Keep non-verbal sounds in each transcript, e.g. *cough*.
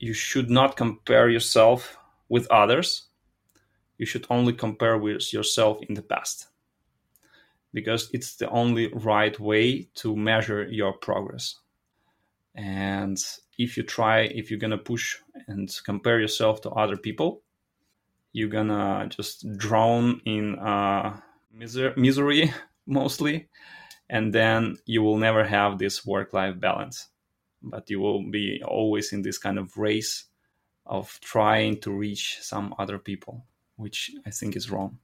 you should not compare yourself with others. You should only compare with yourself in the past because it's the only right way to measure your progress. And if you try, if you're gonna push and compare yourself to other people, you're gonna just drown in uh, miser- misery *laughs* mostly, and then you will never have this work-life balance. But you will be always in this kind of race of trying to reach some other people, which I think is wrong.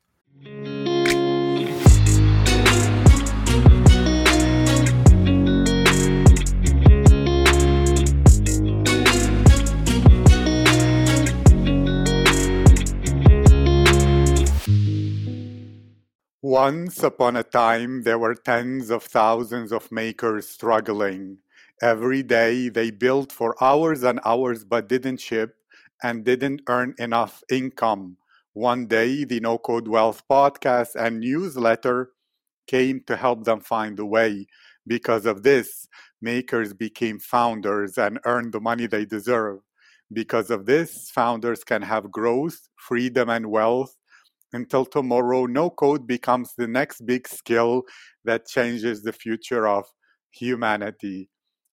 Once upon a time, there were tens of thousands of makers struggling. Every day, they built for hours and hours but didn't ship and didn't earn enough income. One day, the No Code Wealth podcast and newsletter came to help them find a way. Because of this, makers became founders and earned the money they deserve. Because of this, founders can have growth, freedom, and wealth until tomorrow, no code becomes the next big skill that changes the future of humanity.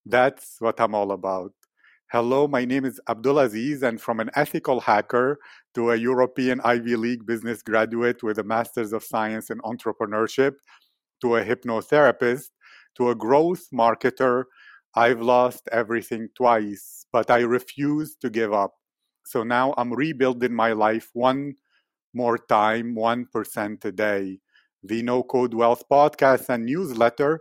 That's what I'm all about. Hello, my name is Abdulaziz, and from an ethical hacker to a European Ivy League business graduate with a Master's of Science in Entrepreneurship to a hypnotherapist to a growth marketer, I've lost everything twice, but I refuse to give up. So now I'm rebuilding my life one more time, 1% a day. The No Code Wealth podcast and newsletter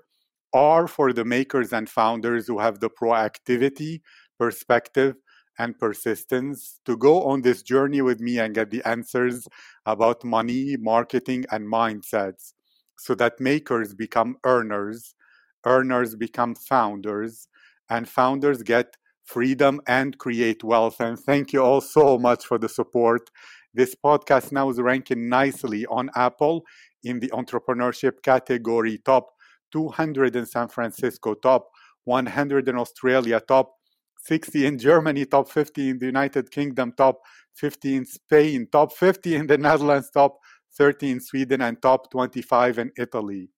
are for the makers and founders who have the proactivity, perspective, and persistence to go on this journey with me and get the answers about money, marketing, and mindsets so that makers become earners, earners become founders, and founders get freedom and create wealth. And thank you all so much for the support this podcast now is ranking nicely on Apple in the entrepreneurship category, top 200 in San Francisco, top 100 in Australia, top 60 in Germany, top 50 in the United Kingdom, top 50 in Spain, top 50 in the Netherlands, top 30 in Sweden, and top 25 in Italy.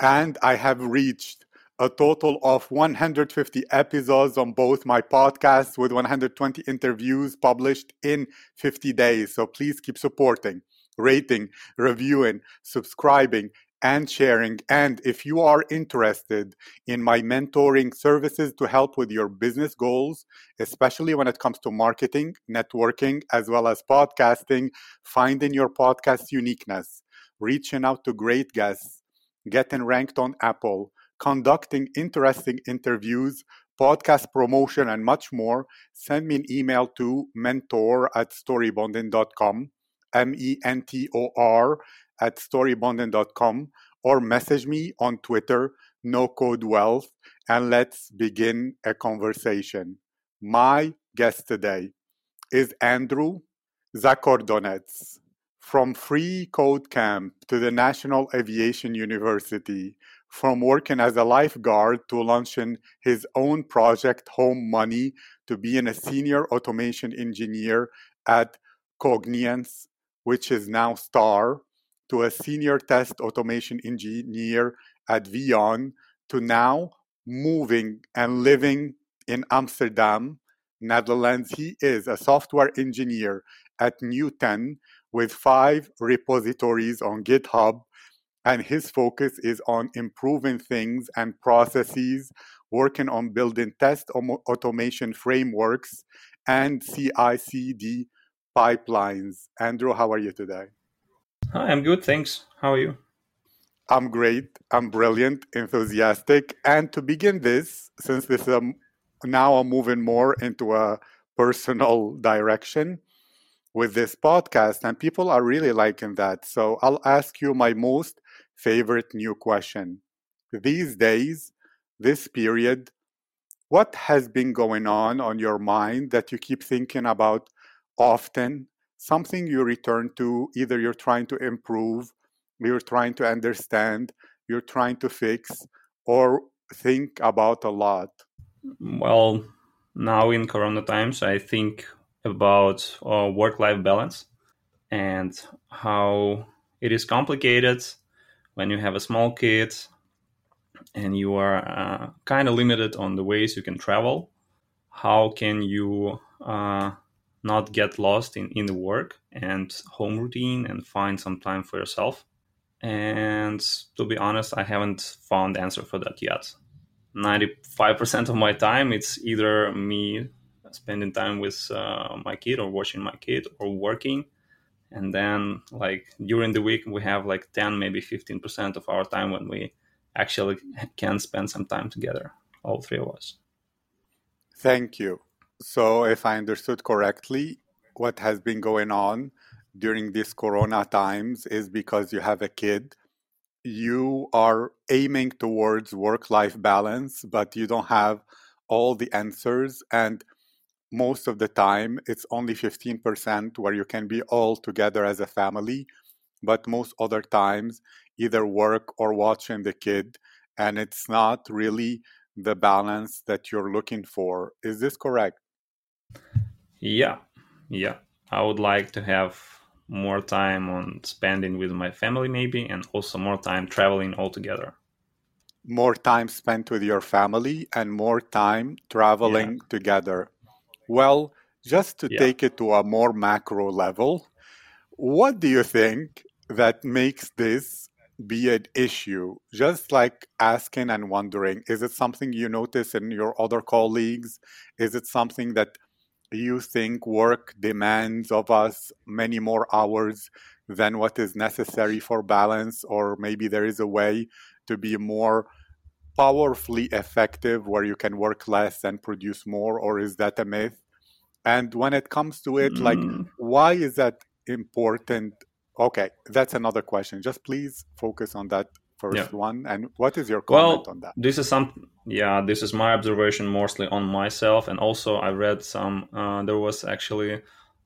And I have reached a total of 150 episodes on both my podcasts with 120 interviews published in 50 days. So please keep supporting, rating, reviewing, subscribing, and sharing. And if you are interested in my mentoring services to help with your business goals, especially when it comes to marketing, networking, as well as podcasting, finding your podcast uniqueness, reaching out to great guests, getting ranked on Apple conducting interesting interviews, podcast promotion, and much more, send me an email to mentor at storybonding.com, M E N T O R at storybonding.com, or message me on Twitter, no code wealth, and let's begin a conversation. My guest today is Andrew Zakordonets. From Free Code Camp to the National Aviation University, from working as a lifeguard to launching his own project, Home Money, to being a senior automation engineer at Cogniance, which is now Star, to a senior test automation engineer at Vion, to now moving and living in Amsterdam, Netherlands. He is a software engineer at New10 with five repositories on GitHub and his focus is on improving things and processes, working on building test automation frameworks and CI CD pipelines. Andrew, how are you today? Hi, I'm good. Thanks. How are you? I'm great. I'm brilliant, enthusiastic. And to begin this, since this is a, now I'm moving more into a personal direction with this podcast, and people are really liking that. So I'll ask you my most favorite new question. These days, this period, what has been going on on your mind that you keep thinking about often? Something you return to, either you're trying to improve, you're trying to understand, you're trying to fix, or think about a lot? Well, now in Corona times, I think about uh, work-life balance and how it is complicated when you have a small kid and you are uh, kind of limited on the ways you can travel. How can you uh, not get lost in, in the work and home routine and find some time for yourself? And to be honest, I haven't found the answer for that yet. 95% of my time, it's either me spending time with uh, my kid or watching my kid or working and then like during the week we have like 10 maybe 15% of our time when we actually can spend some time together all three of us thank you so if i understood correctly what has been going on during these corona times is because you have a kid you are aiming towards work life balance but you don't have all the answers and most of the time it's only 15% where you can be all together as a family but most other times either work or watching the kid and it's not really the balance that you're looking for. Is this correct yeah yeah i would like to have more time on spending with my family maybe and also more time traveling all together more time spent with your family and more time traveling yeah. together well, just to yeah. take it to a more macro level, what do you think that makes this be an issue? Just like asking and wondering, is it something you notice in your other colleagues? Is it something that you think work demands of us many more hours than what is necessary for balance? Or maybe there is a way to be more powerfully effective where you can work less and produce more, or is that a myth? And when it comes to it, mm. like, why is that important? Okay, that's another question. Just please focus on that first yeah. one. And what is your comment well, on that? This is some, yeah, this is my observation mostly on myself. And also, I read some, uh, there was actually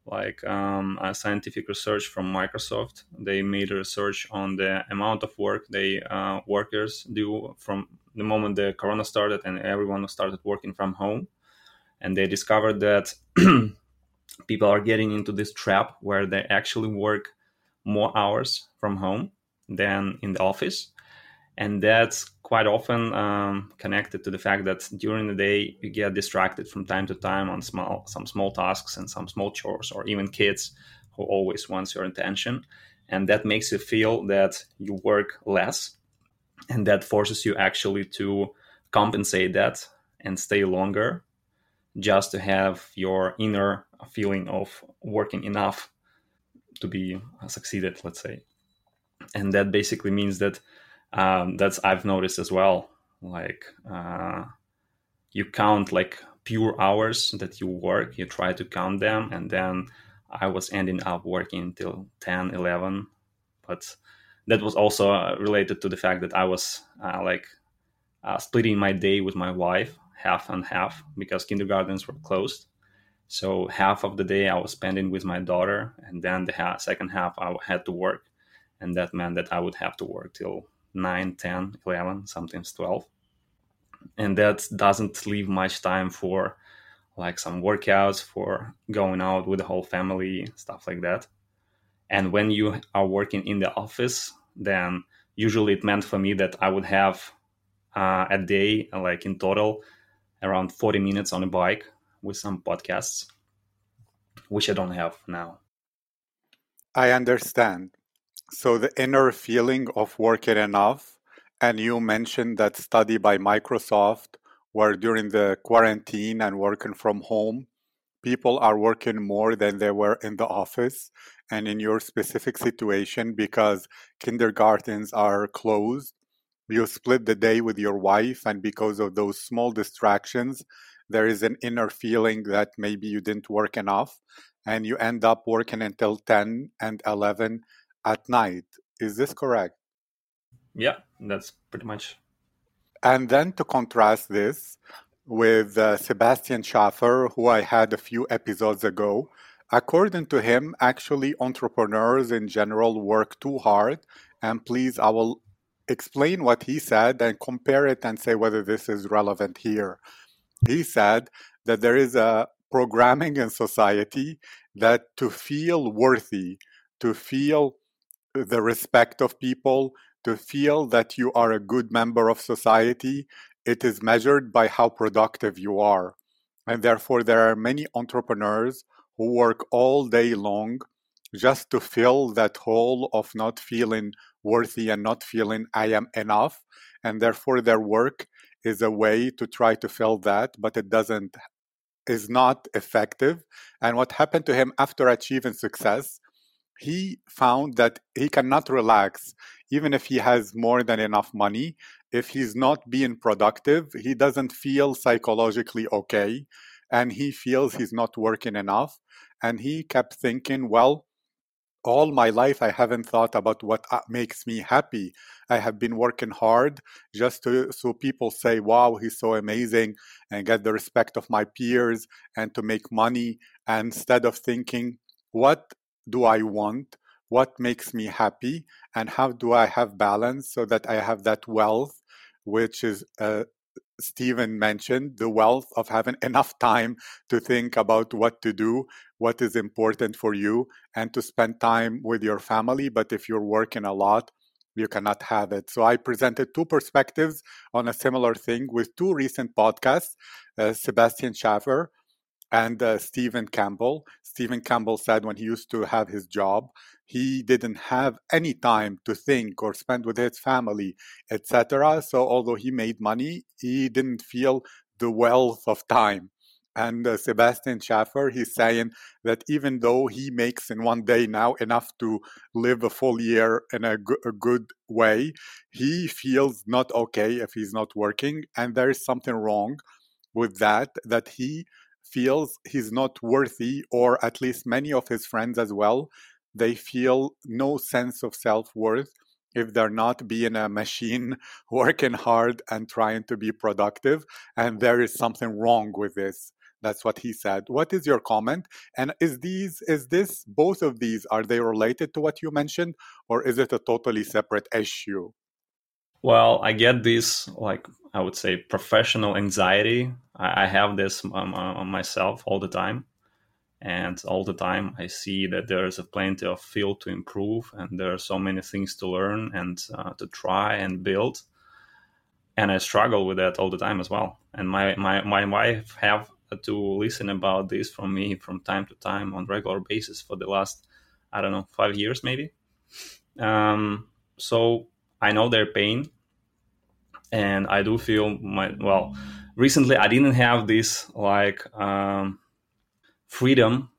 like um, a scientific research from Microsoft. They made a research on the amount of work they uh, workers do from the moment the corona started and everyone started working from home. And they discovered that *clears throat* people are getting into this trap where they actually work more hours from home than in the office. And that's quite often um, connected to the fact that during the day you get distracted from time to time on small some small tasks and some small chores or even kids who always wants your attention. And that makes you feel that you work less. And that forces you actually to compensate that and stay longer just to have your inner feeling of working enough to be succeeded let's say. And that basically means that um, that's i've noticed as well. Like uh, you count like pure hours that you work you try to count them and then i was ending up working until 10 11 but that was also uh, related to the fact that i was uh, like uh, splitting my day with my wife half and half because kindergartens were closed. So half of the day I was spending with my daughter, and then the ha- second half I had to work, and that meant that I would have to work till 9, 10, 11, sometimes 12. And that doesn't leave much time for like some workouts, for going out with the whole family, stuff like that. And when you are working in the office, then usually it meant for me that I would have uh, a day, like in total, around 40 minutes on a bike with some podcasts, which I don't have now. I understand. So the inner feeling of working enough, and you mentioned that study by Microsoft where during the quarantine and working from home, people are working more than they were in the office. And in your specific situation, because kindergartens are closed, you split the day with your wife and because of those small distractions there is an inner feeling that maybe you didn't work enough and you end up working until 10 and 11 at night. Is this correct? Yeah that's pretty much and then to contrast this with uh, sebastian schaffer who i had a few episodes ago according to him actually entrepreneurs in general work too hard. And please i will explain what he said and compare it and say whether this is relevant here. He said that there is a programming in society that to feel worthy, to feel the respect of people, to feel that you are a good member of society, it is measured by how productive you are. And therefore, there are many entrepreneurs who work all day long just to fill that hole of not feeling worthy and not feeling I am enough. And therefore, their work is a way to try to fill that, but it doesn't, is not effective. And what happened to him after achieving success he found that he cannot relax even if he has more than enough money. If he's not being productive he doesn't feel psychologically okay and he feels he's not working enough. And he kept thinking well all my life i haven't thought about what uh, makes me happy. I have been working hard just to so people say wow he's so amazing and get the respect of my peers and to make money and instead of thinking what do I want? What makes me happy? And how do I have balance so that I have that wealth, which is uh, Stephen mentioned the wealth of having *laughs* enough time to think about what to do, what is important for you, and to spend time with your family. But if you're working a lot, you cannot have it. So I presented two perspectives on a similar thing with two recent podcasts uh, Sebastian Schaffer and uh, Stephen Campbell. Stephen Campbell said when he used to have his job, he didn't have any time to think or spend with his family, etc. So although he made money, he didn't feel the wealth of time. And uh, Sebastian Schaffer, he's saying that even though he makes in one day now enough to live a full year in a, a good way, he feels not okay if he's not working. And there is something wrong with that, that he feels he's not worthy, or at least many of his friends as well, they feel no sense of self worth if they're not being a machine *laughs* working hard and trying to be productive. And there is something wrong with this. That's what he said. What is your comment? And is these is this both of these are they related to what you mentioned, or is it a totally separate issue? Well, I get this, like I would say, professional anxiety. I, I have this um, on myself all the time, and all the time I see that there is a plenty of field to improve, and there are so many things to learn and uh, to try and build. And I struggle with that all the time as well. And my my my wife have to listen about this from me from time to time on regular basis for the last I don't know five years maybe. Um, so I know their pain, and I do feel my well. Recently, I didn't have this like um, freedom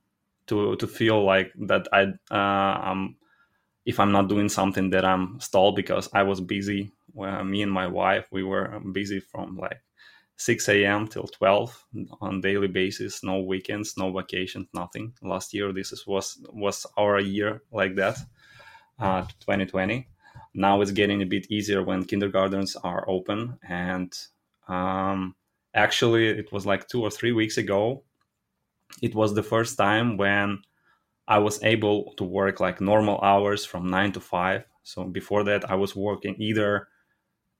to to feel like that I uh, am if I'm not doing something that I'm stalled because I was busy. Well, me and my wife we were busy from like 6 a.m. till 12 on daily basis. No weekends, no vacations, nothing. Last year this is, was was our year like that, uh, 2020 now it's getting a bit easier when kindergartens are open and um, actually it was like two or three weeks ago. It was the first time when i was able to work like normal hours from nine to five. So before that i was working either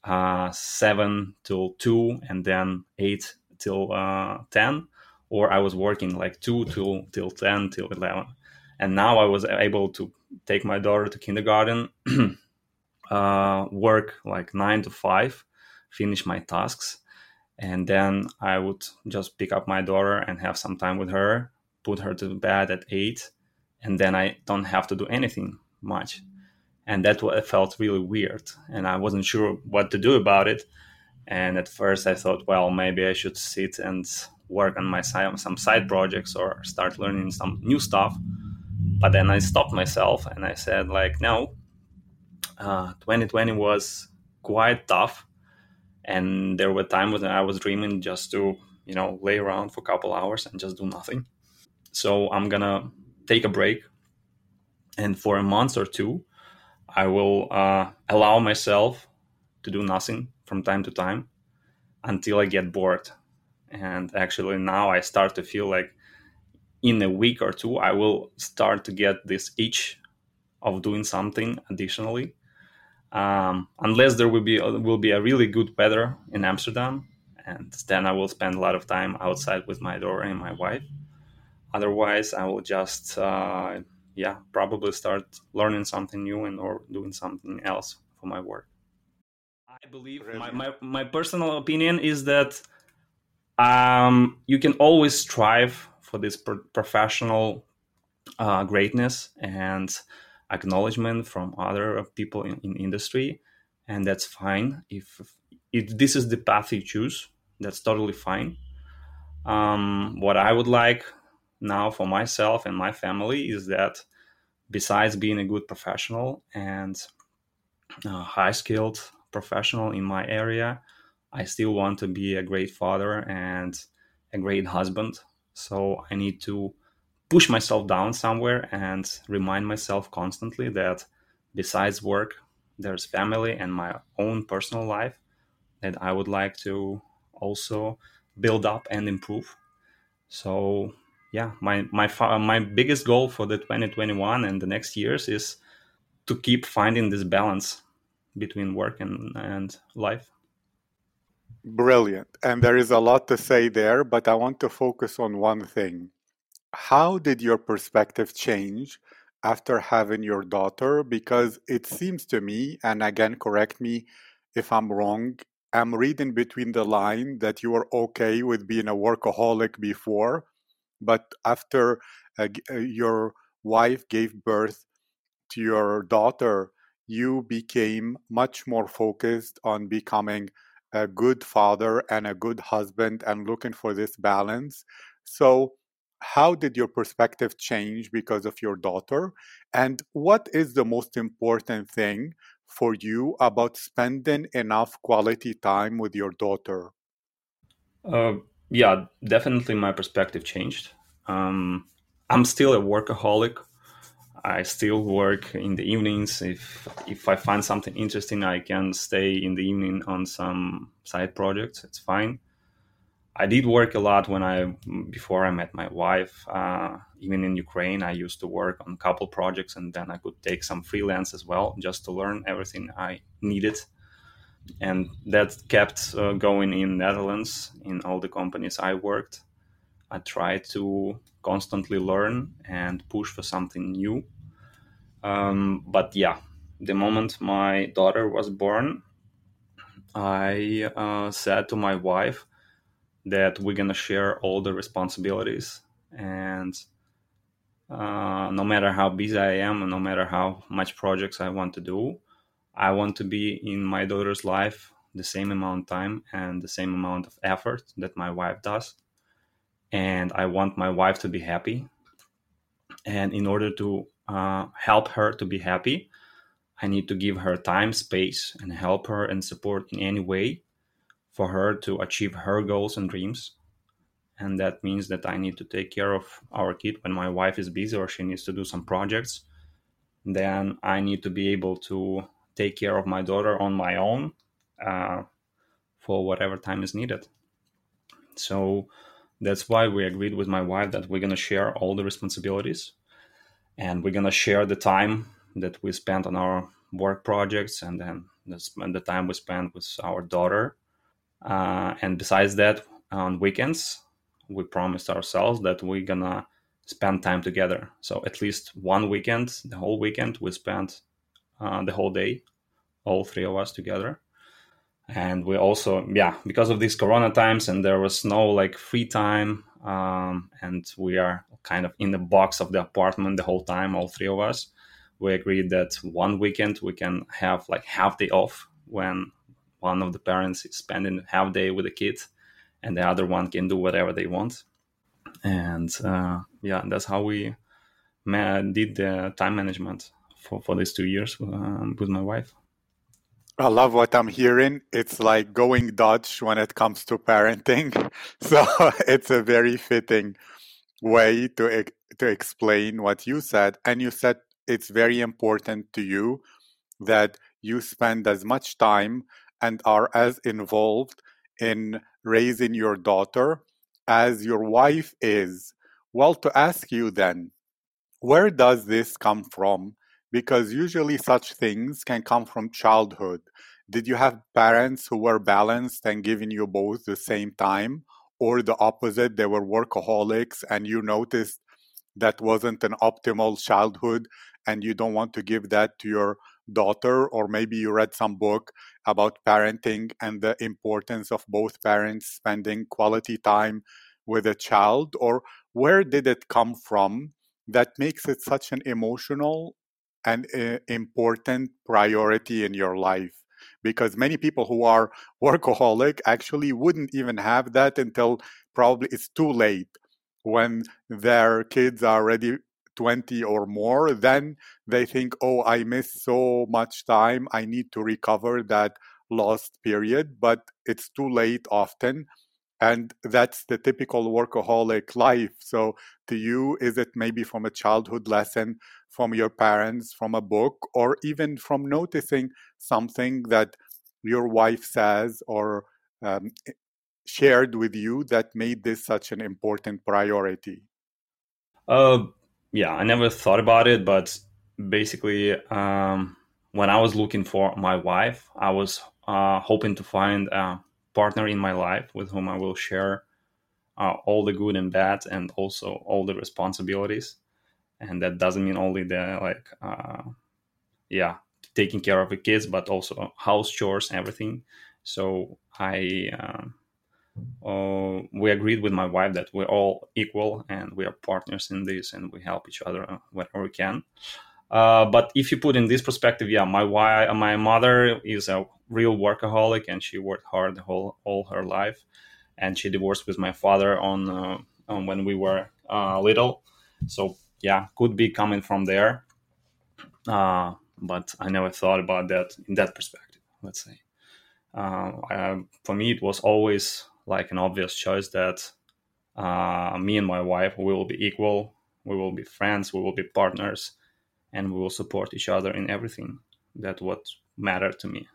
uh, seven till two and then eight till uh, 10 or i was working like two till till 10 till 11 and now i was able to take my daughter to kindergarten *clears throat* uh, work like nine to five, finish my tasks, and then I would just pick up my daughter and have some time with her, put her to bed at eight, and then I don't have to do anything much. And that felt really weird, and I wasn't sure what to do about it. And at first, I thought, well, maybe I should sit and work on my side, some side projects or start learning some new stuff. But then I stopped myself and I said, like, no, 2020 uh, was quite tough, and there were times when I was dreaming just to you know lay around for a couple hours and just do nothing. So I'm gonna take a break, and for a month or two, I will uh, allow myself to do nothing from time to time until I get bored. And actually, now I start to feel like in a week or two, I will start to get this itch of doing something additionally um, unless there will be will be a really good weather in Amsterdam, and then I will spend a lot of time outside with my daughter and my wife. Otherwise, I will just uh, yeah probably start learning something new and or doing something else for my work. I believe my, my, my personal opinion is that um, you can always strive for this pro- professional uh, greatness and acknowledgement from other people in, in industry and that's fine. If if this is the path you choose that's totally fine. Um, what i would like now for myself and my family is that besides being a good professional and high skilled professional in my area i still want to be a great father and a great husband. So i need to push myself down somewhere and remind myself constantly that besides work there's family and my own personal life that I would like to also build up and improve. So yeah, my my my biggest goal for the 2021 and the next years is to keep finding this balance between work and, and life. Brilliant. And there is a lot to say there, but I want to focus on one thing. How did your perspective change after having your daughter? Because it seems to me, and again, correct me if I'm wrong, I'm reading between the line that you were okay with being a workaholic before, but after uh, uh, your wife gave birth to your daughter, you became much more focused on becoming a good father and a good husband and looking for this balance. So, how did your perspective change because of your daughter? And what is the most important thing for you about spending enough quality time with your daughter? Uh, yeah, definitely my perspective changed. Um, I'm still a workaholic. I still work in the evenings. If if I find something interesting, I can stay in the evening on some side projects. It's fine. I did work a lot when I before I met my wife. Uh, even in Ukraine, I used to work on couple projects, and then I could take some freelance as well, just to learn everything I needed. And that kept uh, going in Netherlands in all the companies I worked. I tried to constantly learn and push for something new. Um, but yeah, the moment my daughter was born, I uh, said to my wife that we're gonna share all the responsibilities and uh, no matter how busy I am and no matter how much projects I want to do, I want to be in my daughter's life the same amount of time and the same amount of effort that my wife does. And I want my wife to be happy. And in order to uh, help her to be happy, I need to give her time, space, and help her and support in any way for her to achieve her goals and dreams. And that means that I need to take care of our kid when my wife is busy or she needs to do some projects. Then I need to be able to take care of my daughter on my own uh, for whatever time is needed. So that's why we agreed with my wife that we're going to share all the responsibilities and we're going to share the time that we spent on our work projects and then the time we spent with our daughter uh, and besides that, on weekends, we promised ourselves that we're gonna spend time together. So at least one weekend, the whole weekend, we spent uh, the whole day, all three of us together. And we also, yeah, because of these Corona times, and there was no like free time, um, and we are kind of in the box of the apartment the whole time, all three of us. We agreed that one weekend we can have like half day off when one of the parents is spending half day with the kids and the other one can do whatever they want and uh, yeah that's how we did the time management for, for these two years um, with my wife I love what I'm hearing. It's like going Dutch when it comes to parenting. *laughs* So *laughs* it's a very fitting way to to explain what you said. And you said it's very important to you that you spend as much time and are as involved in raising your daughter as your wife is. Well, to ask you then, where does this come from? Because usually such things can come from childhood. did you have parents who were balanced and giving you both the same time or the opposite they were workaholics and you noticed that wasn't an optimal childhood and you don't want to give that to your daughter or maybe you read some book about parenting and the importance of both parents spending quality time with a child or where did it come from that makes it such an emotional and uh, important priority in your life? Because many people who are *laughs* workaholic actually wouldn't even have that until probably it's too late when their kids are already 20 or more then they think oh i missed so much time. I need to recover that lost period but it's too late often and that's the typical workaholic life. So to you is it maybe from a childhood lesson from your parents from a book or even from noticing something that your wife says or um, shared with you that made this such an important priority? Uh, yeah i never thought about it but basically um, when i was looking for my wife i was uh, hoping to find a partner in my life with whom i will share uh, all the good and bad and also all the responsibilities. And that doesn't mean only the like uh, yeah taking care of the kids but also house chores everything. So i um, uh, we agreed with my wife that we're all equal and we are partners in this and we help each other whenever we can uh, but if you put in this perspective yeah my wife my mother is a real workaholic and she worked hard whole all her life and she divorced with my father on, uh, on when we were uh, little so yeah, could be coming from there. Uh, but I never thought about that in that perspective. Let's say, uh, I, for me, it was always like an obvious choice that uh, me and my wife we will be equal, we will be friends, we will be partners, and we will support each other in everything. That what mattered to me.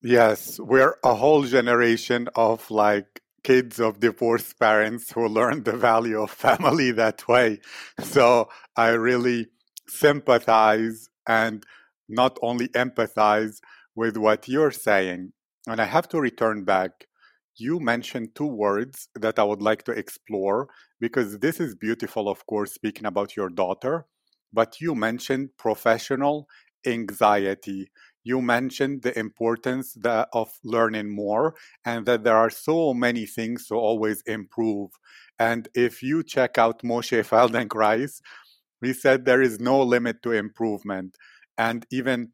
Yes, we're a whole generation of like kids of divorced parents who learned the value of family that way. So I really sympathize and not only empathize with what you're saying. And I have to return back. You mentioned two words that I would like to explore because this is beautiful, of course, speaking about your daughter. But you mentioned professional anxiety you mentioned the importance that, of learning more and that there are so many things to always improve. And if you check out Moshe *laughs* Feldenkrais, he said there is no limit to improvement. And even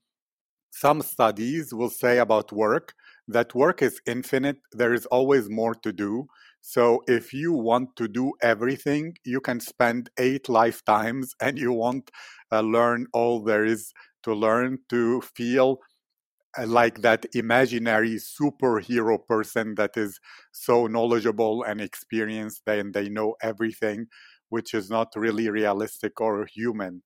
some studies will say about work that work is infinite, there is always more to do. So if you want to do everything, you can spend eight lifetimes and you won't uh, learn all there is to learn to feel uh, like that imaginary superhero person that is so knowledgeable and experienced and they know everything, which is not really realistic or human.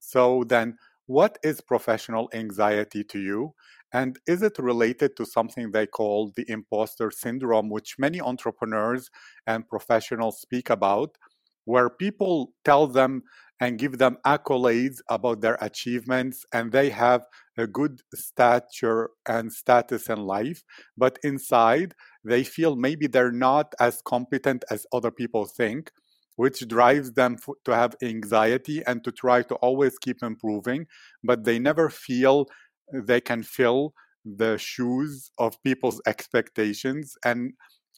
So, then what is professional anxiety to you? And is it related to something they call the imposter syndrome, which many entrepreneurs and professionals speak about, where people tell them and give them accolades about their achievements and they have a good stature and status in life but inside they feel maybe they're not as competent as other people think which drives them to have anxiety and to try to always keep improving but they never feel they can fill the shoes of people's expectations and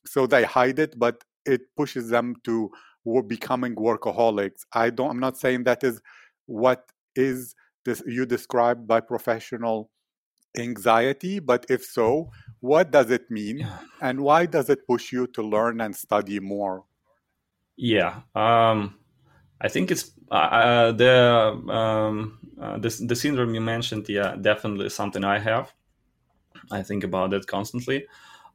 so they hide it but it pushes them to becoming workaholics. I don't. I'm not saying that is what is this you described by professional anxiety, but if so, what does it mean, and why does it push you to learn and study more? Yeah, um, I think it's uh, uh the um, uh, the the syndrome you mentioned. Yeah, definitely something I have. I think about it constantly.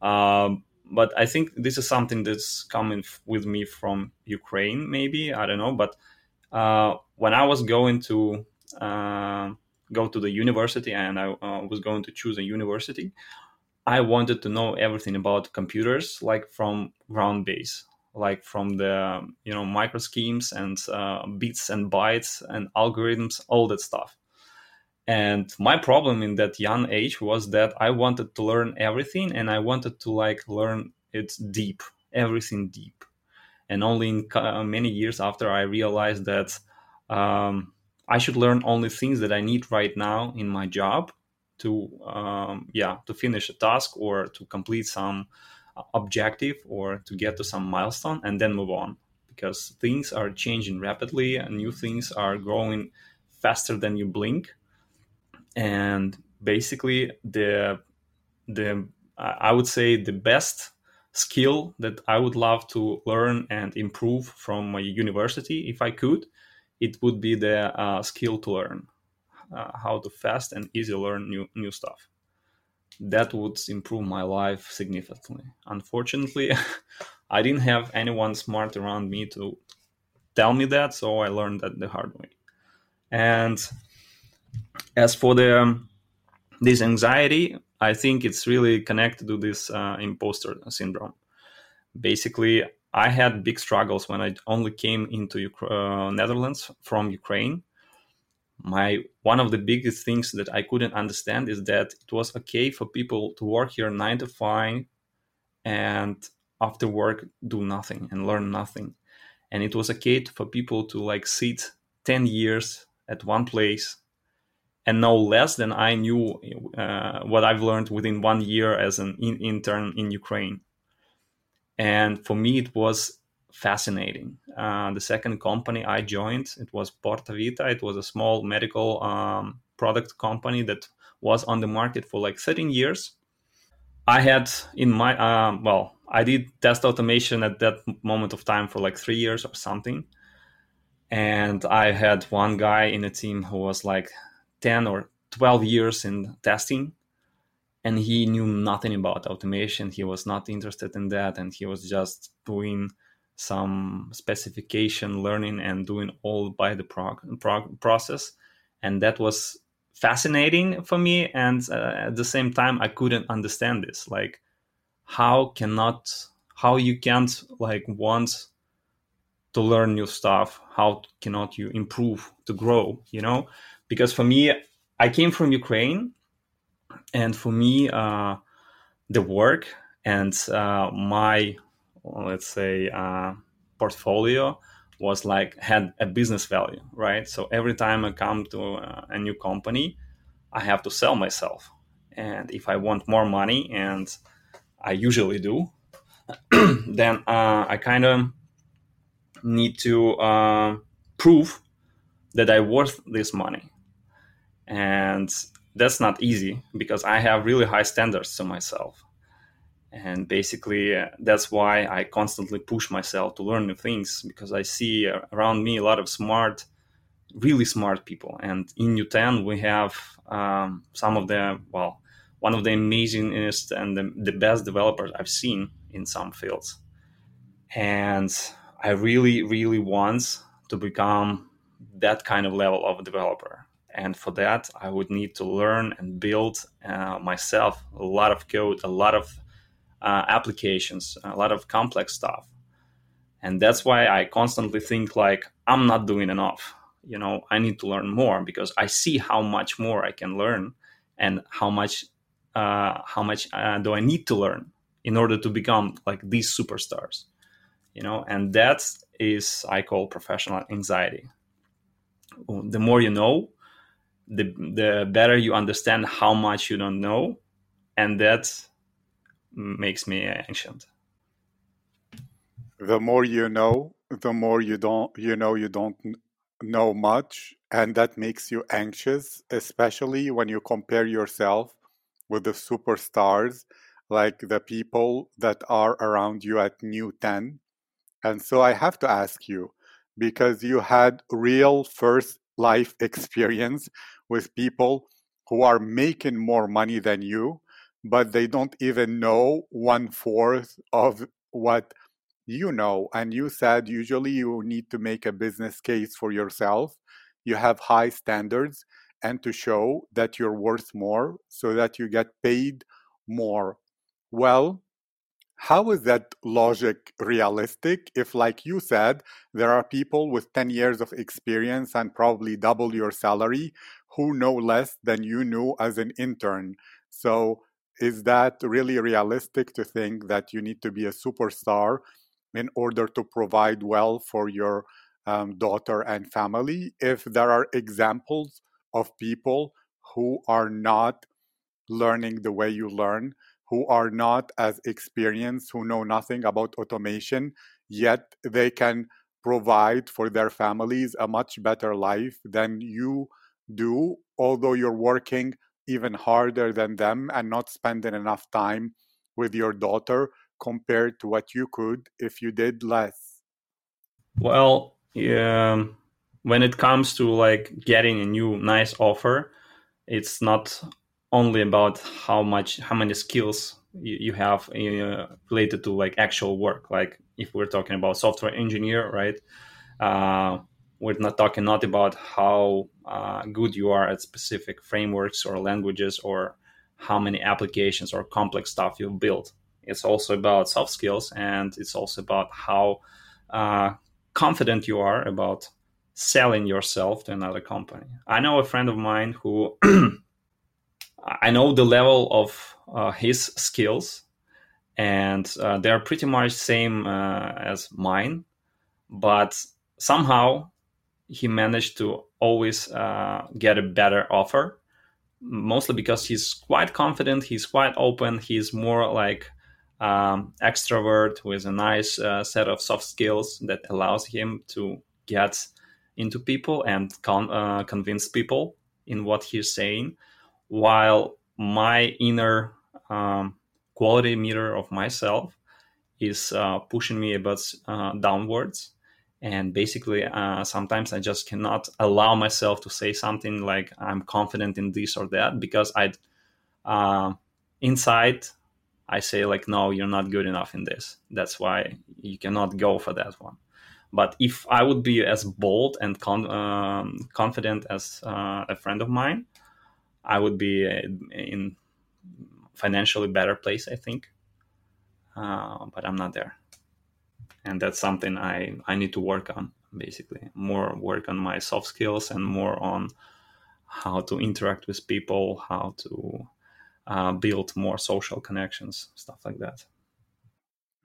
Um, but I think this is something that's coming f- with me from Ukraine, maybe I don't know. But uh, when I was going to uh, go to the university and I uh, was going to choose a university, I wanted to know everything about computers, like from ground base, like from the you know micro schemes and uh, bits and bytes and algorithms, all that stuff. and my problem in that young age was that i wanted to learn everything and i wanted to like learn it deep everything deep and only in uh, many years after i realized that um, i should learn only things that i need right now in my job to um, yeah to finish a task or to complete some objective or to get to some milestone and then move on. Because things are changing rapidly and new things are growing faster than you blink. And basically the the i would say the best skill that i would love to learn and improve from my university if i could it would be the uh, skill to learn uh, how to fast and easy learn new new stuff that would improve my life significantly unfortunately *laughs* i didn't have anyone smart around me to tell me that so i learned that the hard way and as for the this anxiety, I think it's really connected to this uh, imposter syndrome. Basically, I had big struggles when I only came into uh, Netherlands from Ukraine. My one of the biggest things that I couldn't understand is that it was okay for people to work here nine to five, and after work do nothing and learn nothing, and it was okay for people to like sit ten years at one place and know less than I knew uh, what I've learned within one year as an in- intern in Ukraine. And for me, it was fascinating. Uh, the second company I joined, it was Portavita. It was a small medical um, product company that was on the market for like 13 years. I had in my, um, well, I did test automation at that moment of time for like three years or something. And I had one guy in the team who was like 10 or 12 years in testing and he knew nothing about automation he was not interested in that and he was just doing some specification learning and doing all by the prog- prog- process. And that was fascinating for me and uh, at the same time i couldn't understand this. Like how cannot how you can't like want to learn new stuff how cannot you improve to grow you know? Because for me, I came from Ukraine, and for me, uh, the work and uh, my let's say uh, portfolio was like had a business value, right? So every time I come to uh, a new company, I have to sell myself, and if I want more money, and I usually do, *clears throat* then uh, I kind of need to uh, prove that I worth this money. And that's not easy because i have really high standards to myself and basically uh, that's why i constantly push myself to learn new things because i see uh, around me a lot of smart really smart people. And in New10 we have um, some of the well one of the amazingest and the, the best developers i've seen in some fields. And i really really want to become that kind of level of developer. And for that i would need to learn and build uh, myself a lot of code a lot of uh, applications a lot of complex stuff. And that's why i constantly think like i'm not doing enough. You know i need to learn more because i see how much more i can learn and how much uh, how much uh, do i need to learn in order to become like these superstars. You know and that is i call professional anxiety. The more you know the the better you understand how much you don't know and that makes me anxious the more you know the more you don't you know you don't know much and that makes you anxious especially when you compare yourself with the superstars like the people that are around you at New10 and so i have to ask you because you had real first life *laughs* experience with people who are making more money than you, but they don't even know one fourth of what you know. And you said usually you need to make a business case for yourself. You have high standards and to show that you're worth more so that you get paid more. Well, how is that logic realistic if, like you said, there are people with 10 years of experience and probably double your salary who know less than you knew as an intern. So, is that really realistic to think that you need to be a superstar in order to provide well for your um, daughter and family? If there are examples of people who are not learning the way you learn, who are not as experienced, who know nothing about automation, yet they can provide for their families a much better life than you do, although you're working even harder than them and not spending enough time with your daughter compared to what you could if you did less? Well, yeah, when it comes to like getting a new nice offer, it's not only about how much how many skills you, you have uh, related to like actual work. Like if we're talking about software engineer, right? Uh, we're not talking not about how uh, good you are at specific frameworks or languages or how many applications or complex stuff you've built. It's also about soft skills and it's also about how uh, confident you are about selling yourself to another company. I know a friend of mine who *clears throat* I know the level of uh, his skills, and uh, they're pretty much same uh, as mine, but somehow he managed to always uh, get a better offer mostly because he's quite confident he's quite open he's more like um, extrovert with a nice uh, set of soft skills that allows him to get into people and con- uh, convince people in what he's saying. While my inner um, quality meter of myself is uh, pushing me a bit uh, downwards and basically uh, sometimes i just cannot allow myself to say something like i'm confident in this or that because i uh, inside i say like no you're not good enough in this. That's why you cannot go for that one. But if i would be as bold and con- um, confident as uh, a friend of mine i would be uh, in financially better place i think. Uh, but i'm not there and that's something I I need to work on basically more work on my soft skills and more on how to interact with people, how to uh, build more social connections, stuff like that.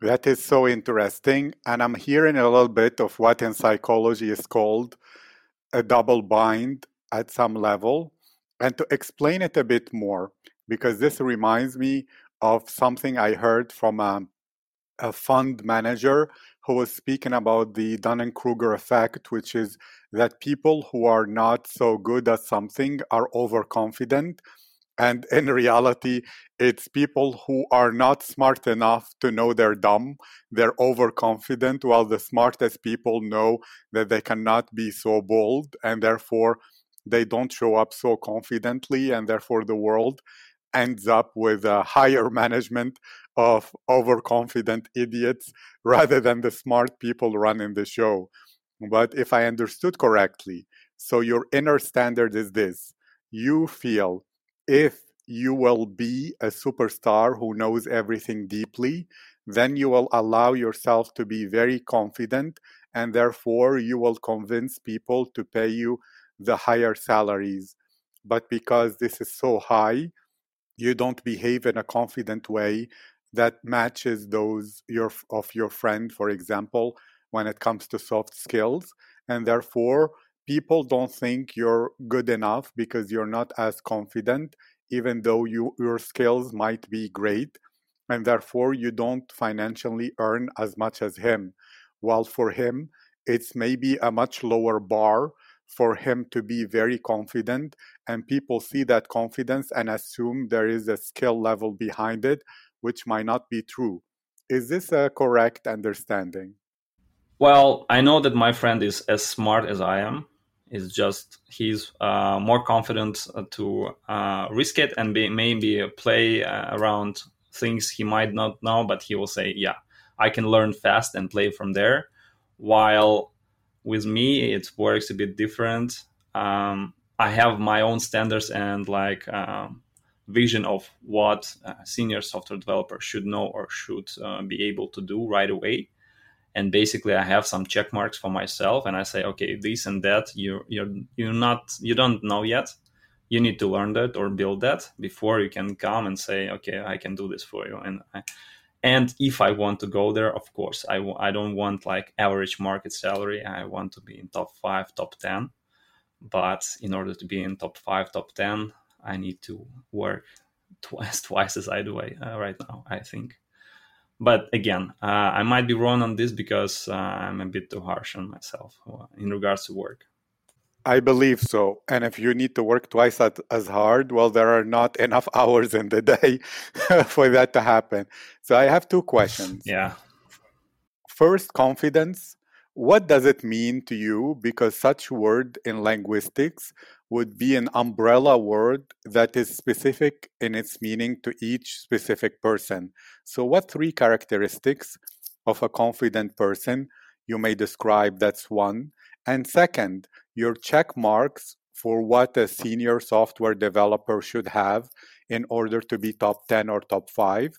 That is so interesting, and I'm hearing a little bit of what in psychology is called a double bind at some level. And to explain it a bit more, because this reminds me of something I heard from a, a fund manager who was speaking about the Dunning Kruger effect, which is that people who are not so good at something are overconfident. And in reality, it's people who are not smart enough to know they're dumb. They're overconfident, while the smartest people know that they cannot be so bold, and therefore they don't show up so confidently, and therefore the world ends up with a higher *laughs* management of overconfident idiots rather than the smart people running the show. But if I understood correctly, so your inner standard is this you feel if you will be a superstar who knows everything deeply, then you will allow yourself to be very confident, and therefore you will convince people to pay you the higher salaries. But because this is so high, you don't behave in a confident way that matches those your of your friend for example when it comes to soft skills and therefore people don't think you're good enough because you're not as confident even though you your skills might be great and therefore you don't financially earn as much as him. While for him it's maybe a much lower bar for him to be very confident and people see that confidence and assume there is a skill level behind it which might not be true. Is this a correct understanding? Well, I know that my friend is as smart as I am. It's just he's uh, more confident to uh, risk it and be, maybe play uh, around things he might not know, but he will say, "Yeah, I can learn fast and play from there." While with me, it works a bit different. Um, I have my own standards and like um, vision of what senior software developer should know or should uh, be able to do right away. And basically i have some check marks for myself and i say okay this and that you you're you're not you don't know yet. You need to learn that or build that before you can come and say okay i can do this for you and I, and if i want to go there of course I don't want like average market salary. I want to be in top 5 top 10 but in order to be in top 5 top 10 i need to work twice *laughs* twice as i do uh, right now i think but again uh, i might be wrong on this because uh, i'm a bit too harsh on myself uh, in regards to work I believe so. And if you need to work twice as hard, well, there are not *laughs* enough hours in the day *laughs* for that to happen. So I have two questions. Yeah. First, confidence. What does it mean to you? Because such word in linguistics would be an umbrella word that is specific in its meaning to each specific person. So, what three characteristics of a confident person you may describe? That's one. And second, your check marks for what a senior software developer should have in order to be top 10 or top 5.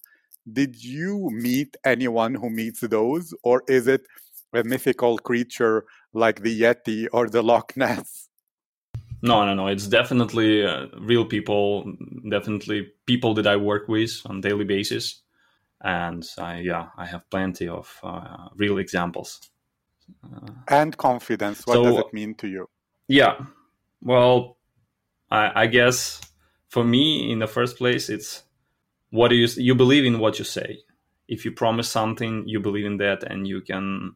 Did you meet anyone who meets those, or is it a mythical creature like the Yeti or the Loch Ness? No, no, no. It's definitely uh, real people, definitely people that I work with on daily basis. And I, yeah, I have plenty of uh, real examples. Uh, and confidence. What so, does it mean to you? Yeah. Well, I, I guess for me, in the first place, it's what do you you believe in what you say. If you promise something, you believe in that, and you can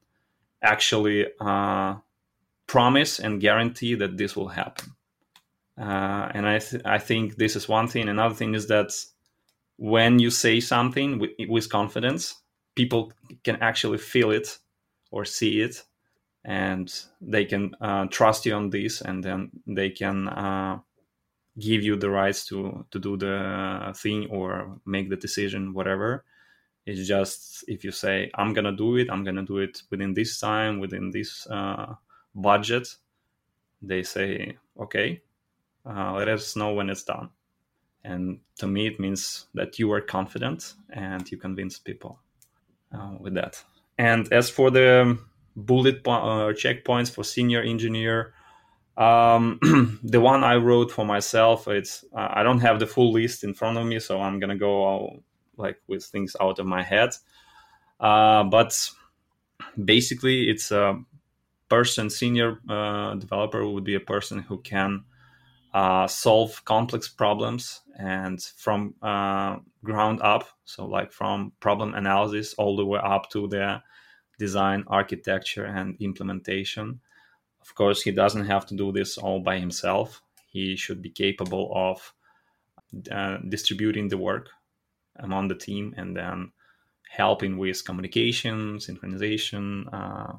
actually uh, promise and guarantee that this will happen. Uh, and I th- I think this is one thing. Another thing is that when you say something with, with confidence, people can actually feel it or see it and they can uh, trust you on this and then they can uh, give you the rights to to do the thing or make the decision whatever it's just if you say i'm gonna do it i'm gonna do it within this time within this uh, budget they say okay uh, let us know when it's done and to me it means that you are confident and you convince people uh, with that and as for the bullet po- uh, checkpoints for senior engineer. Um, *clears throat* the one I wrote for myself, it's I don't have the full list in front of me, so I'm gonna go all, like with things out of my head. Uh, but basically, it's a person senior uh, developer would be a person who can uh, solve complex problems and from uh, ground up so like from problem analysis all the way up to the design, architecture, and implementation. Of course, he doesn't have to do this all by himself. He should be capable of uh, distributing the work among the team and then helping with communication, synchronization, uh,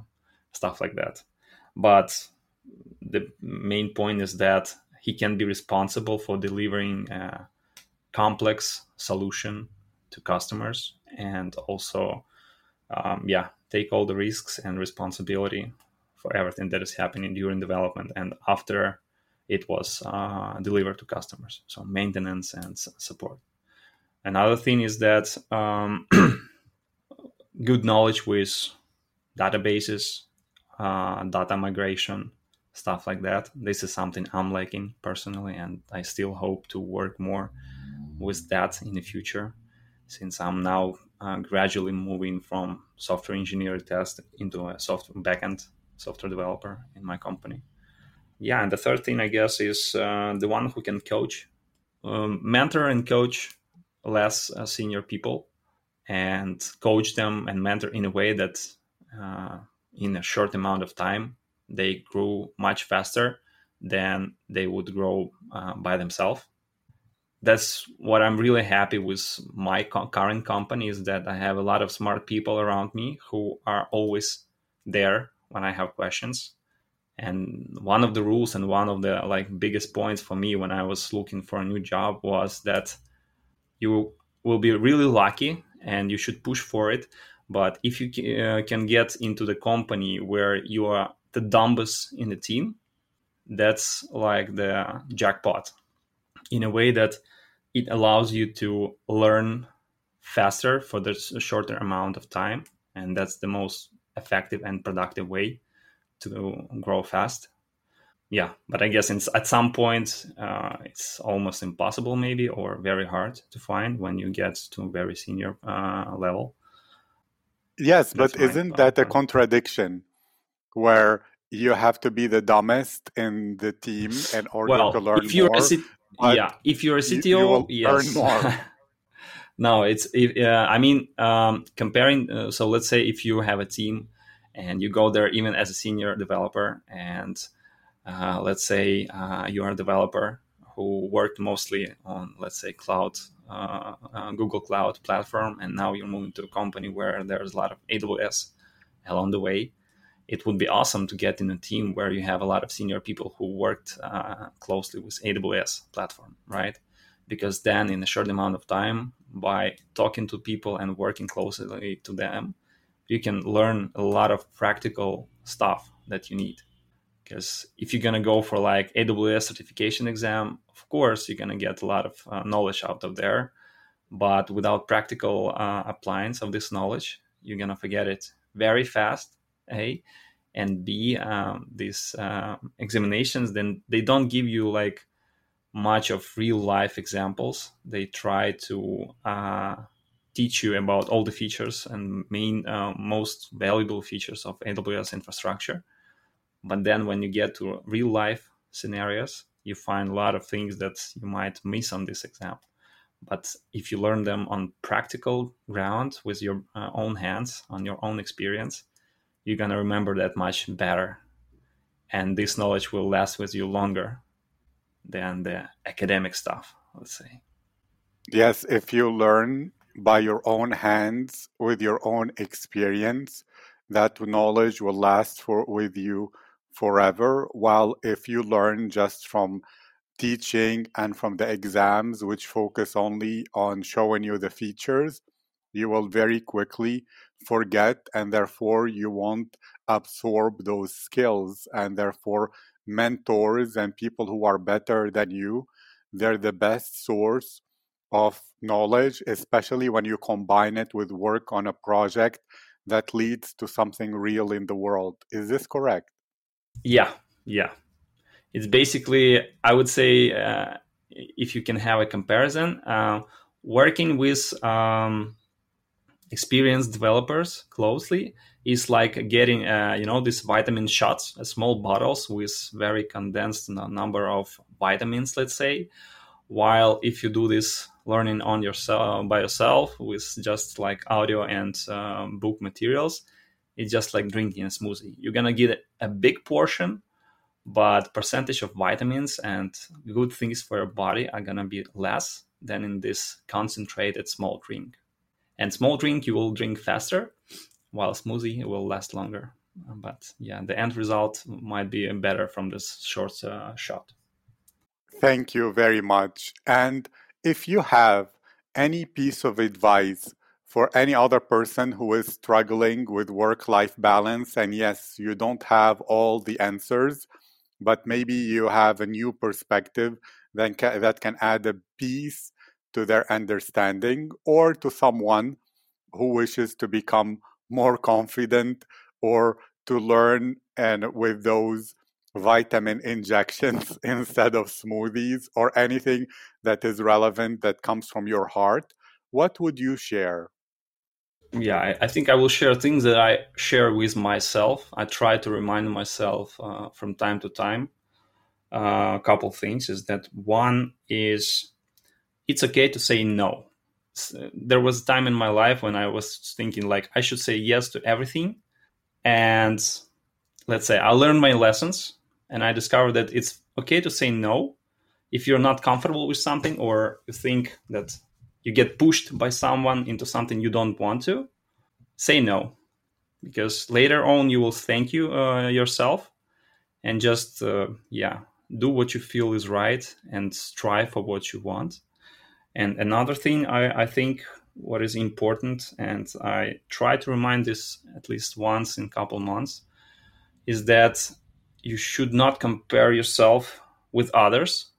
stuff like that. But the main point is that he can be responsible for delivering a complex solution to customers and also um, yeah take all the risks and responsibility for everything that is happening during development and after it was uh, delivered to customers. So maintenance and support. Another thing is that um, *clears throat* good knowledge with databases, uh, data migration, stuff like that. This is something I'm lacking personally, and I still hope to work more with that in the future since I'm now uh, gradually moving from software engineer test into a software backend software developer in my company. Yeah, and the third thing I guess is uh, the one who can coach, um, mentor and coach less uh, senior people, and coach them and mentor in a way that uh, in a short amount of time they grew much faster than they would grow uh, by themselves that's what I'm really happy with my co- current company is that I have a lot of smart people around me who are always there when I have questions. And one of the rules and one of the like biggest points for me when I was looking for a new job was that you will be really lucky and you should push for it. But if you uh, can get into the company where you are the dumbest in the team, that's like the jackpot in a way that it allows you to learn faster for the shorter amount of time and that's the most effective and productive way to grow fast. Yeah, but I guess at some point uh, it's almost impossible, maybe, or very hard to find when you get to a very senior uh, level. Yes, That's but isn't that a contradiction where you have to be the dumbest in the team in order well, to learn if you're more? A C- yeah, if you're a CTO, you, you yes. *laughs* no, it's. If, uh, I mean, um, comparing. Uh, so let's say if you have a team and you go there even as a senior developer and uh, let's say uh, you are a developer who worked mostly on, let's say, cloud, uh, uh, Google Cloud platform, and now you're moving to a company where there's a lot of AWS along the way. It would be awesome to get in a team where you have a lot of senior people who worked uh, closely with AWS platform, right? Because then, in a short amount of time, by talking to people and working closely to them, you can learn a lot of practical stuff that you need. Because if you're to go for like aws certification exam of course you're to get a lot of uh, knowledge out of there. But without practical uh, appliance of this knowledge you're to forget it very fast a and b um, these uh, examinations then they don't give you like much of real life examples they try to uh, teach you about all the features and main uh, most valuable features of aws infrastructure but then when you get to real life scenarios, you find a lot of things that you might miss on this exam. But if you learn them on practical ground with your uh, own hands, on your own experience, you're going to remember that much better. And this knowledge will last with you longer than the academic stuff, let's say. Yes, if you learn by your own hands with your own experience, that knowledge will last for with you forever. While if you learn just from teaching and from the exams, which focus only on showing you the features, you will very quickly forget and therefore you won't absorb those skills. And therefore, mentors and people who are better than you, they're the best source of knowledge, especially when you combine it with work on a project that leads to something real in the world. Is this correct? Yeah, yeah. It's basically, I would say, uh, if you can have a comparison, uh, working with um, experienced developers closely is like getting, uh, you know, these vitamin shots, uh, small bottles with very condensed number of vitamins, let's say. While if you do this learning on yourself by yourself with just like audio and um, book materials, it's just like drinking a smoothie. You're gonna get a big portion, but percentage of vitamins and good things for your body are gonna be less than in this concentrated small drink. And small drink you will drink faster, while smoothie will last longer. But yeah, the end result might be better from this short uh, shot. Thank you very much. And if you have any piece of advice for any other person who is struggling with work life balance. And yes, you don't have all the answers, but maybe you have a new perspective that can, that can add a piece to their understanding or to someone who wishes to become more confident or to learn and with those vitamin injections *laughs* instead of smoothies or anything that is relevant that comes from your heart what would you share? Yeah I, think i will share things that i share with myself. I try to remind myself uh, from time to time uh, a couple things is that one is it's okay to say no. There was a time in my life when i was thinking like i should say yes to everything. And let's say i learned my lessons and i discovered that it's okay to say no if you're not comfortable with something or you think that you get pushed by someone into something you don't want to, say no, because later on you will thank you uh, yourself, and just uh, yeah, do what you feel is right and strive for what you want. And another thing I, I think what is important, and I try to remind this at least once in a couple months, is that you should not compare yourself with others.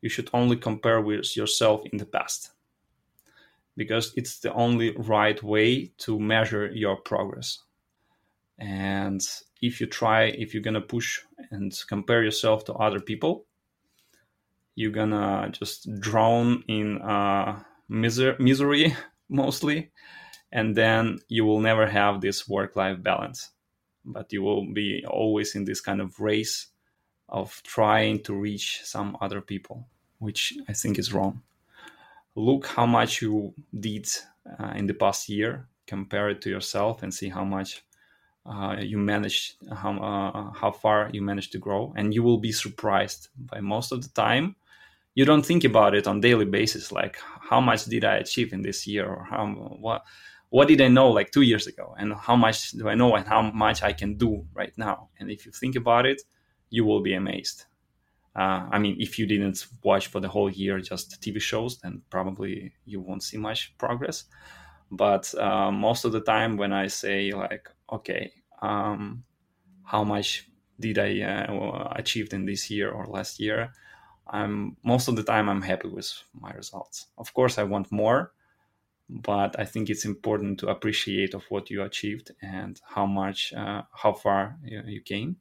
You should only compare with yourself in the past because it's the only right way to measure your progress. And if you try, if you're gonna push and compare yourself to other people, you're gonna just drown in uh, miser- misery *laughs* mostly, and then you will never have this work-life balance. But you will be always in this kind of race of trying to reach some other people, which I think is wrong. Look how much you did uh, in the past year, compare it to yourself, and see how much uh, you managed, how uh, how far you managed to grow, and you will be surprised by most of the time you don't think about it on daily basis like how much did i achieve in this year or how what what did i know like two years ago? And how much do i know and how much i can do right now? And if you think about it you will be amazed. Uh, i mean if you didn't watch for the whole year just tv shows then probably you won't see much progress. But uh, most of the time when i say like okay um, how much did i uh, achieved in this year or last year I'm most of the time I'm happy with my results. Of course, I want more, but I think it's important to appreciate of what you achieved and how much, uh, how far you, you came.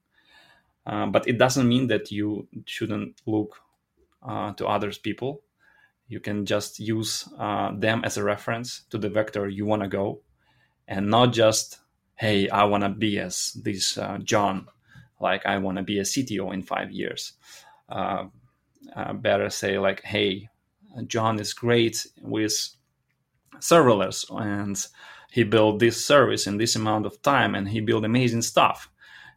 Uh, but it doesn't mean that you shouldn't look uh, to others people. You can just use uh, them as a reference to the vector you want to go, and not just, hey, I want to be as this uh, John, like I want to be a CTO in five years uh, better say like, hey, John is great with serverless and he built this service in this amount of time and he built amazing stuff.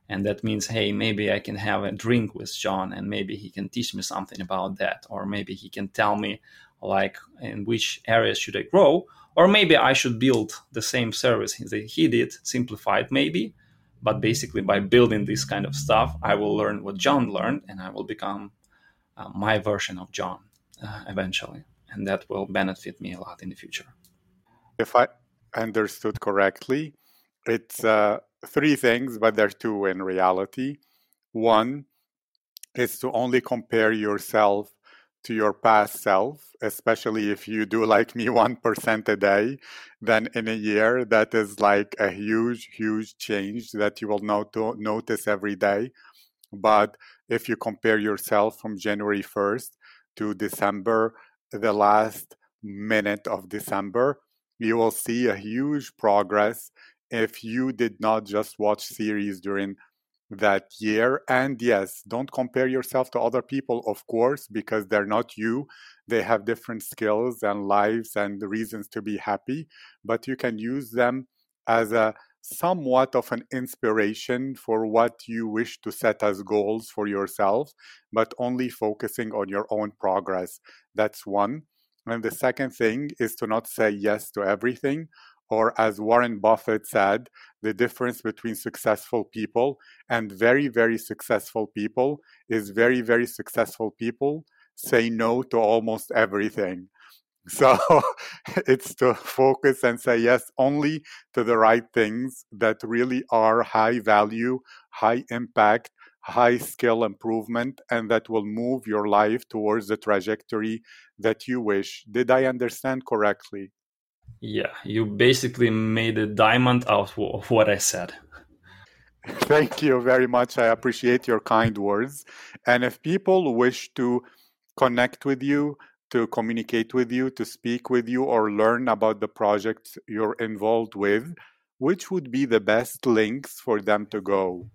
And that means, hey, maybe I can have a drink with John and maybe he can teach me something about that. Or maybe he can tell me like in which areas should I grow. Or maybe I should build the same service that he did, simplified maybe. But basically by building this kind of stuff, I will learn what John learned and I will become uh, my version of John uh, eventually, and that will benefit me a lot in the future. If I understood correctly, it's uh, three things, but there are two in reality. One is to only compare yourself to your past self, especially if you do like me *laughs* 1% a day, then in a year, that is like a huge, huge change that you will not notice every day. But if you compare yourself from January 1st to December, the last minute of December, you will see a huge progress if you did not just watch series during that year. And yes, don't compare yourself to other people, of course, because they're not you. They have different skills and lives and reasons to be happy, but you can use them as a somewhat of an inspiration for what you wish to set as goals for yourself, but only focusing on your own progress. That's one. And the second thing is to not say yes to everything. Or, as Warren Buffett said, the difference between successful people and very, very successful people is very, very successful people say no to almost everything. So *laughs* it's to focus and say yes only to the right things that really are high value, high impact, high skill improvement, and that will move your life towards the trajectory that you wish. Did I understand correctly? Yeah, you basically made a diamond out of *laughs* what I said. *laughs* Thank you very much. I appreciate your kind words. And if people wish to connect with you, to communicate with you, to speak with you, or learn about the projects you're involved with, which would be the best links for them to go?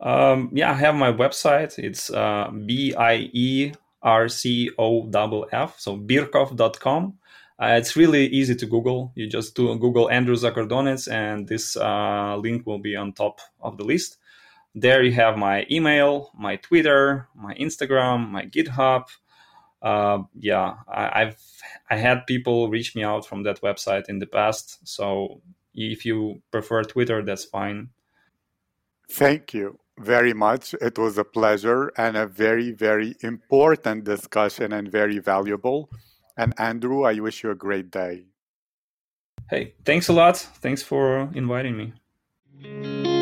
Um, yeah, I have my website. It's uh, B I E R C O F F, so biercoff.com. Uh, it's really easy to Google. You just do Google Andrew Zakordonets, and this uh, link will be on top of the list. There you have my email, my Twitter, my Instagram, my GitHub, uh, yeah, I, I've I had people reach me out from that website in the past. So if you prefer Twitter, that's fine. Thank you very much. It was a pleasure and a very, very important discussion and very valuable. And Andrew, I wish you a great day. Hey, thanks a lot. Thanks for inviting me.